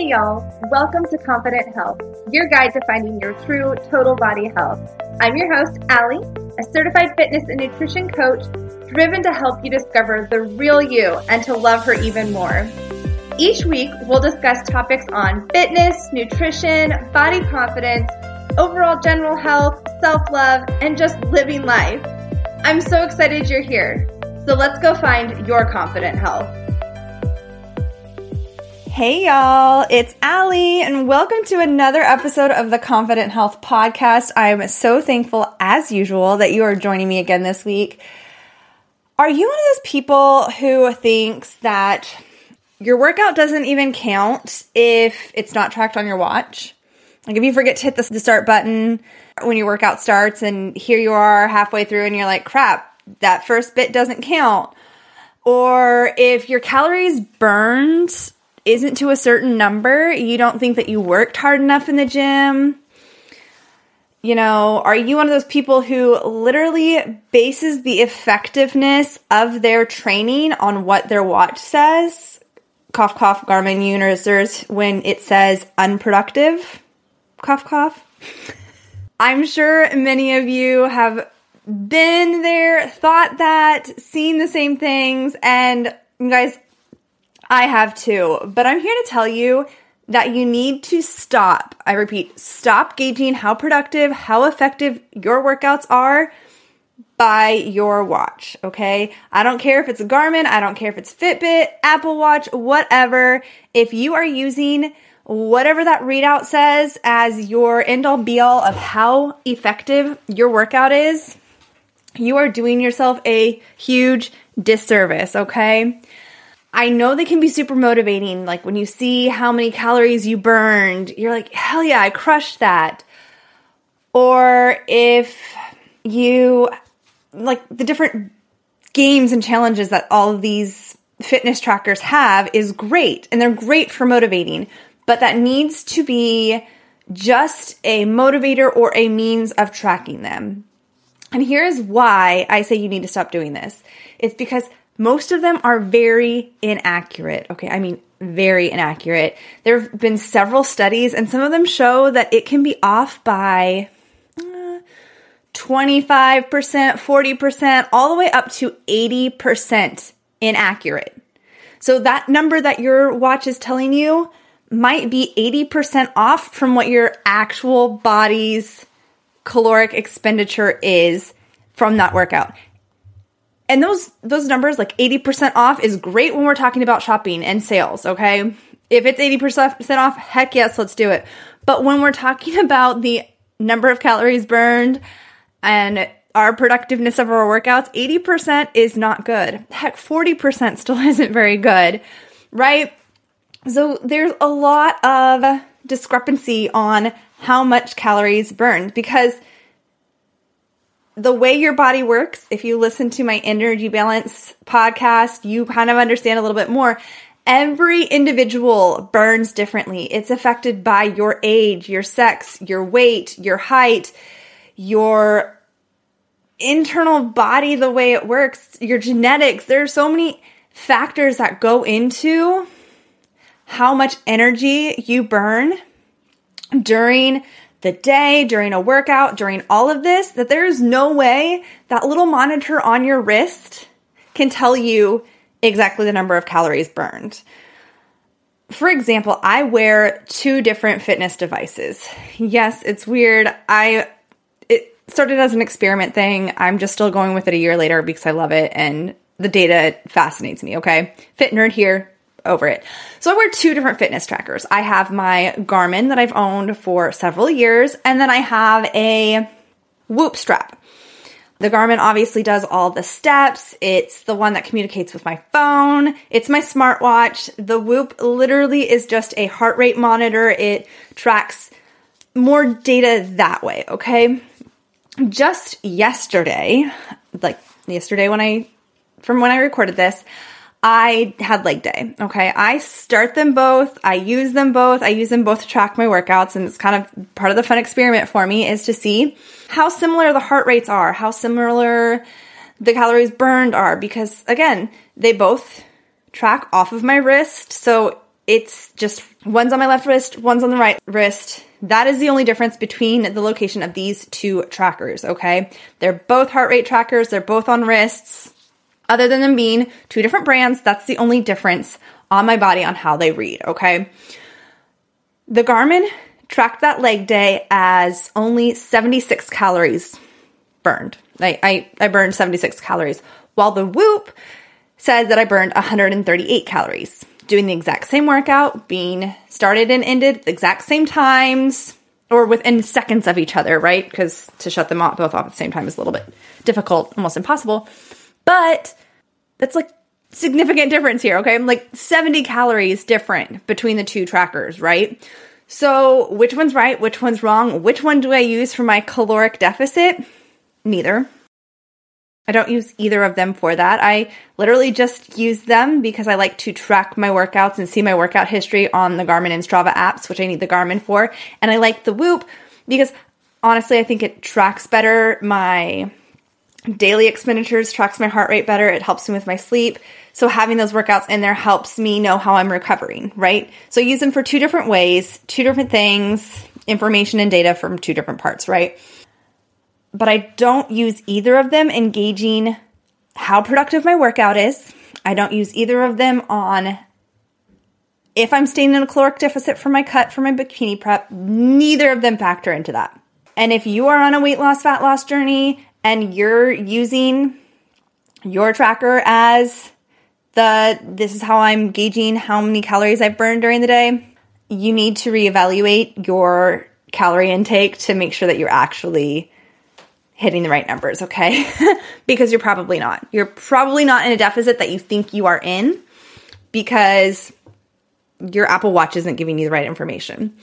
Hey y'all, welcome to Confident Health, your guide to finding your true total body health. I'm your host, Allie, a certified fitness and nutrition coach driven to help you discover the real you and to love her even more. Each week, we'll discuss topics on fitness, nutrition, body confidence, overall general health, self love, and just living life. I'm so excited you're here. So let's go find your confident health. Hey y'all, it's Allie and welcome to another episode of the Confident Health Podcast. I'm so thankful as usual that you are joining me again this week. Are you one of those people who thinks that your workout doesn't even count if it's not tracked on your watch? Like if you forget to hit the start button when your workout starts and here you are halfway through and you're like, crap, that first bit doesn't count. Or if your calories burned isn't to a certain number, you don't think that you worked hard enough in the gym. You know, are you one of those people who literally bases the effectiveness of their training on what their watch says? Cough, cough, Garmin users when it says unproductive. Cough, cough. I'm sure many of you have been there, thought that, seen the same things, and you guys, I have too, but I'm here to tell you that you need to stop. I repeat, stop gauging how productive, how effective your workouts are by your watch, okay? I don't care if it's a Garmin, I don't care if it's Fitbit, Apple Watch, whatever. If you are using whatever that readout says as your end all be all of how effective your workout is, you are doing yourself a huge disservice, okay? I know they can be super motivating. Like when you see how many calories you burned, you're like, hell yeah, I crushed that. Or if you like the different games and challenges that all of these fitness trackers have is great and they're great for motivating, but that needs to be just a motivator or a means of tracking them. And here's why I say you need to stop doing this. It's because most of them are very inaccurate. Okay, I mean, very inaccurate. There have been several studies, and some of them show that it can be off by uh, 25%, 40%, all the way up to 80% inaccurate. So that number that your watch is telling you might be 80% off from what your actual body's caloric expenditure is from that workout and those those numbers like 80% off is great when we're talking about shopping and sales okay? If it's 80% off heck yes let's do it. But when we're talking about the number of calories burned and our productiveness of our workouts 80% is not good. Heck 40% still isn't very good right? So there's a lot of discrepancy on how much calories burned because the way your body works, if you listen to my energy balance podcast, you kind of understand a little bit more. Every individual burns differently. It's affected by your age, your sex, your weight, your height, your internal body, the way it works, your genetics. There are so many factors that go into how much energy you burn during the day, during a workout, during all of this, that there is no way that little monitor on your wrist can tell you exactly the number of calories burned. For example, I wear two different fitness devices. Yes, it's weird. I it started as an experiment thing. I'm just still going with it a year later because I love it and the data fascinates me, okay? Fit nerd here, over it. So I wear two different fitness trackers. I have my Garmin that I've owned for several years, and then I have a Whoop strap. The Garmin obviously does all the steps. It's the one that communicates with my phone. It's my smartwatch. The Whoop literally is just a heart rate monitor. It tracks more data that way, okay? Just yesterday, like yesterday when I from when I recorded this, I had leg day. Okay. I start them both. I use them both. I use them both to track my workouts. And it's kind of part of the fun experiment for me is to see how similar the heart rates are, how similar the calories burned are. Because again, they both track off of my wrist. So it's just one's on my left wrist, one's on the right wrist. That is the only difference between the location of these two trackers, okay? They're both heart rate trackers, they're both on wrists. Other than them being two different brands, that's the only difference on my body on how they read, okay? The Garmin tracked that leg day as only 76 calories burned. I, I, I burned 76 calories, while the Whoop says that I burned 138 calories. Doing the exact same workout, being started and ended at the exact same times, or within seconds of each other, right? Because to shut them off both off at the same time is a little bit difficult, almost impossible. But that's like significant difference here, okay? I'm like 70 calories different between the two trackers, right? So, which one's right? Which one's wrong? Which one do I use for my caloric deficit? Neither. I don't use either of them for that. I literally just use them because I like to track my workouts and see my workout history on the Garmin and Strava apps, which I need the Garmin for. And I like the Whoop because honestly, I think it tracks better my daily expenditures, tracks my heart rate better. It helps me with my sleep. So having those workouts in there helps me know how I'm recovering, right? So I use them for two different ways, two different things, information and data from two different parts, right? but I don't use either of them engaging how productive my workout is. I don't use either of them on if I'm staying in a caloric deficit for my cut for my bikini prep. Neither of them factor into that. And if you are on a weight loss, fat loss journey and you're using your tracker as the this is how I'm gauging how many calories I've burned during the day, you need to reevaluate your calorie intake to make sure that you're actually hitting the right numbers, okay? because you're probably not. You're probably not in a deficit that you think you are in because your Apple Watch isn't giving you the right information.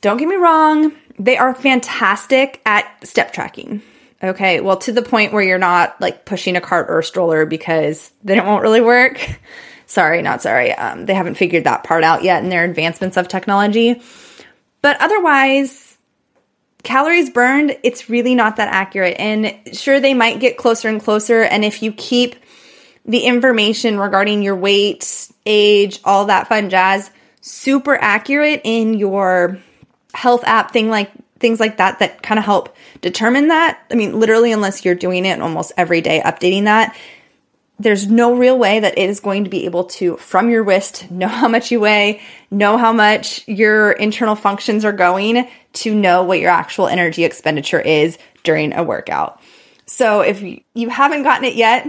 Don't get me wrong, they are fantastic at step tracking. Okay, well, to the point where you're not like pushing a cart or a stroller because then it won't really work. sorry, not sorry. Um, they haven't figured that part out yet in their advancements of technology. But otherwise, calories burned, it's really not that accurate. And sure, they might get closer and closer. And if you keep the information regarding your weight, age, all that fun jazz super accurate in your health app thing like things like that that kind of help determine that. I mean, literally unless you're doing it almost every day updating that, there's no real way that it is going to be able to, from your wrist, know how much you weigh, know how much your internal functions are going to know what your actual energy expenditure is during a workout. So if you haven't gotten it yet,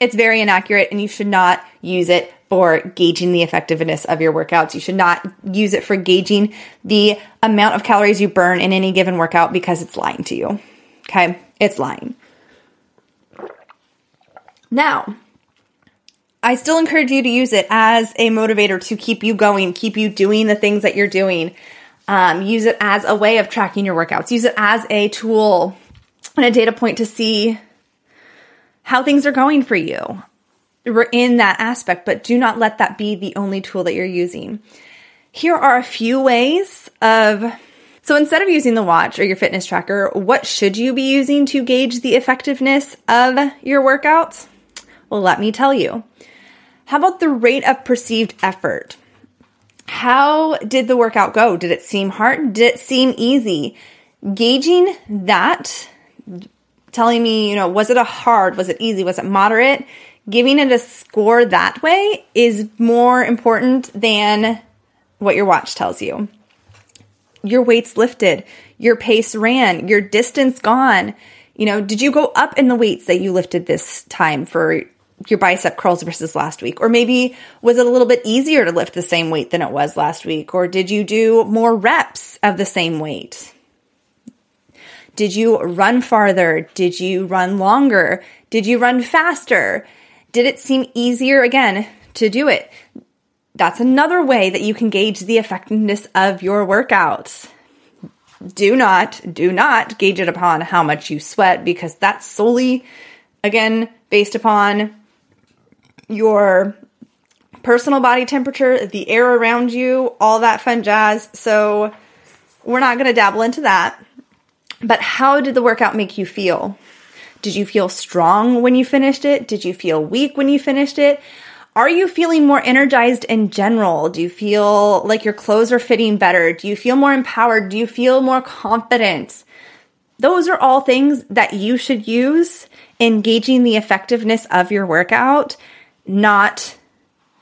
it's very inaccurate and you should not use it for gauging the effectiveness of your workouts. You should not use it for gauging the amount of calories you burn in any given workout because it's lying to you. Okay? It's lying. Now, I still encourage you to use it as a motivator to keep you going, keep you doing the things that you're doing. Um, use it as a way of tracking your workouts. Use it as a tool and a data point to see how things are going for you. We're in that aspect, but do not let that be the only tool that you're using. Here are a few ways of so instead of using the watch or your fitness tracker, what should you be using to gauge the effectiveness of your workouts? Well, let me tell you. How about the rate of perceived effort? How did the workout go? Did it seem hard? Did it seem easy? Gauging that, telling me, you know, was it a hard? Was it easy? Was it moderate? Giving it a score that way is more important than what your watch tells you. Your weights lifted, your pace ran, your distance gone. You know, did you go up in the weights that you lifted this time for your bicep curls versus last week? Or maybe was it a little bit easier to lift the same weight than it was last week? Or did you do more reps of the same weight? Did you run farther? Did you run longer? Did you run faster? Did it seem easier again to do it? That's another way that you can gauge the effectiveness of your workouts. Do not, do not gauge it upon how much you sweat because that's solely, again, based upon your personal body temperature, the air around you, all that fun jazz. So we're not going to dabble into that. But how did the workout make you feel? Did you feel strong when you finished it? Did you feel weak when you finished it? Are you feeling more energized in general? Do you feel like your clothes are fitting better? Do you feel more empowered? Do you feel more confident? Those are all things that you should use in gauging the effectiveness of your workout, not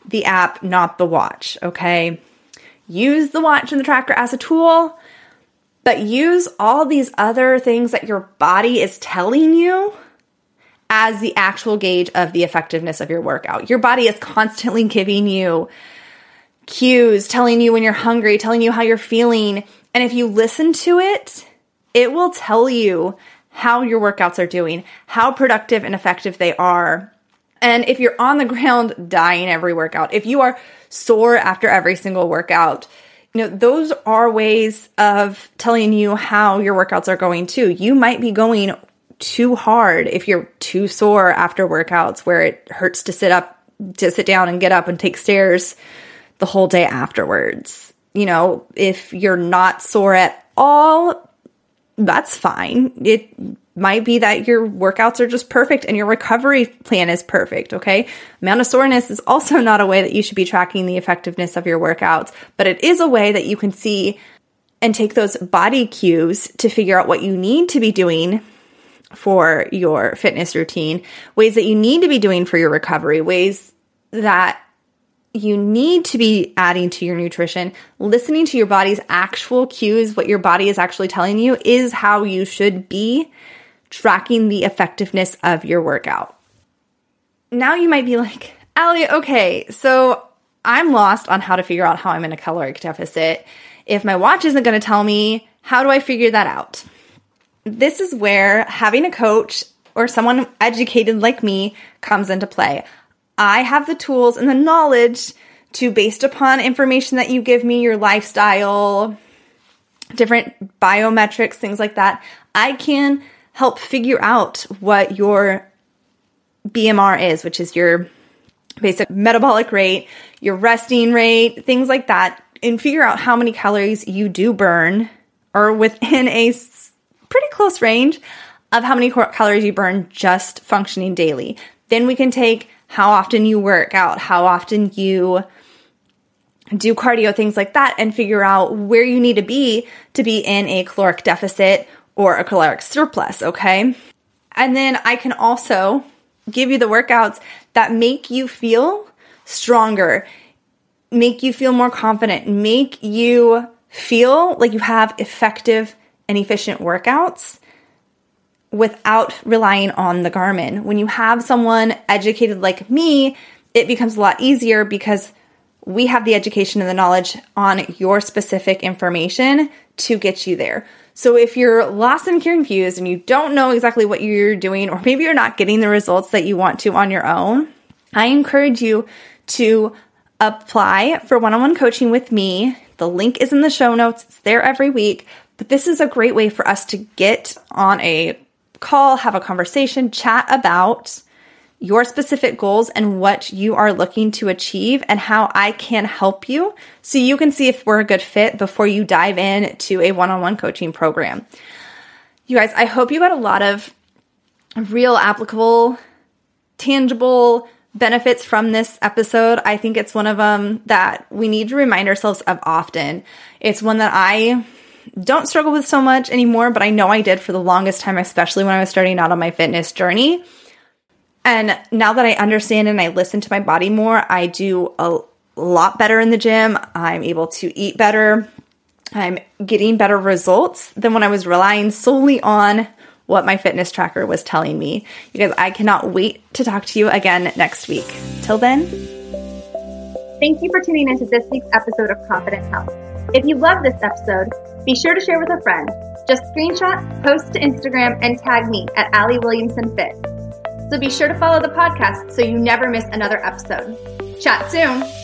the app, not the watch, okay? Use the watch and the tracker as a tool, but use all these other things that your body is telling you as the actual gauge of the effectiveness of your workout. Your body is constantly giving you cues, telling you when you're hungry, telling you how you're feeling. And if you listen to it, it will tell you how your workouts are doing, how productive and effective they are. And if you're on the ground dying every workout, if you are sore after every single workout, you know, those are ways of telling you how your workouts are going too. You might be going too hard if you're too sore after workouts where it hurts to sit up, to sit down and get up and take stairs the whole day afterwards. You know, if you're not sore at all, that's fine. It might be that your workouts are just perfect and your recovery plan is perfect, okay? Amount of soreness is also not a way that you should be tracking the effectiveness of your workouts, but it is a way that you can see and take those body cues to figure out what you need to be doing for your fitness routine, ways that you need to be doing for your recovery, ways that you need to be adding to your nutrition, listening to your body's actual cues, what your body is actually telling you, is how you should be tracking the effectiveness of your workout. Now you might be like, Allie, okay, so I'm lost on how to figure out how I'm in a caloric deficit. If my watch isn't going to tell me, how do I figure that out? this is where having a coach or someone educated like me comes into play. I have the tools and the knowledge to, based upon information that you give me, your lifestyle, different biometrics, things like that, I can help figure out what your BMR is, which is your basic metabolic rate, your resting rate, things like that, and figure out how many calories you do burn or within a pretty close range of how many calories you burn just functioning daily. Then we can take how often you work out, how often you do cardio, things like that, and figure out where you need to be to be in a caloric deficit or a caloric surplus, okay? And then I can also give you the workouts that make you feel stronger, make you feel more confident, make you feel like you have effective and efficient workouts without relying on the Garmin. When you have someone educated like me, it becomes a lot easier because we have the education and the knowledge on your specific information to get you there. So if you're lost and confused and you don't know exactly what you're doing, or maybe you're not getting the results that you want to on your own, I encourage you to apply for one on one coaching with me. The link is in the show notes, it's there every week. But this is a great way for us to get on a call, have a conversation, chat about your specific goals and what you are looking to achieve and how I can help you so you can see if we're a good fit before you dive in to a one-on-one coaching program. You guys, I hope you got a lot of real applicable tangible benefits from this episode. I think it's one of them that we need to remind ourselves of often. It's one that I don't struggle with so much anymore, but I know I did for the longest time, especially when I was starting out on my fitness journey. And now that I understand and I listen to my body more, I do a lot better in the gym. I'm able to eat better. I'm getting better results than when I was relying solely on what my fitness tracker was telling me. You guys, I cannot wait to talk to you again next week. Till then, thank you for tuning into this week's episode of Confident Health. If you love this episode, be sure to share with a friend. Just screenshot, post to Instagram, and tag me at Allie Williamson Fit. So be sure to follow the podcast so you never miss another episode. Chat soon.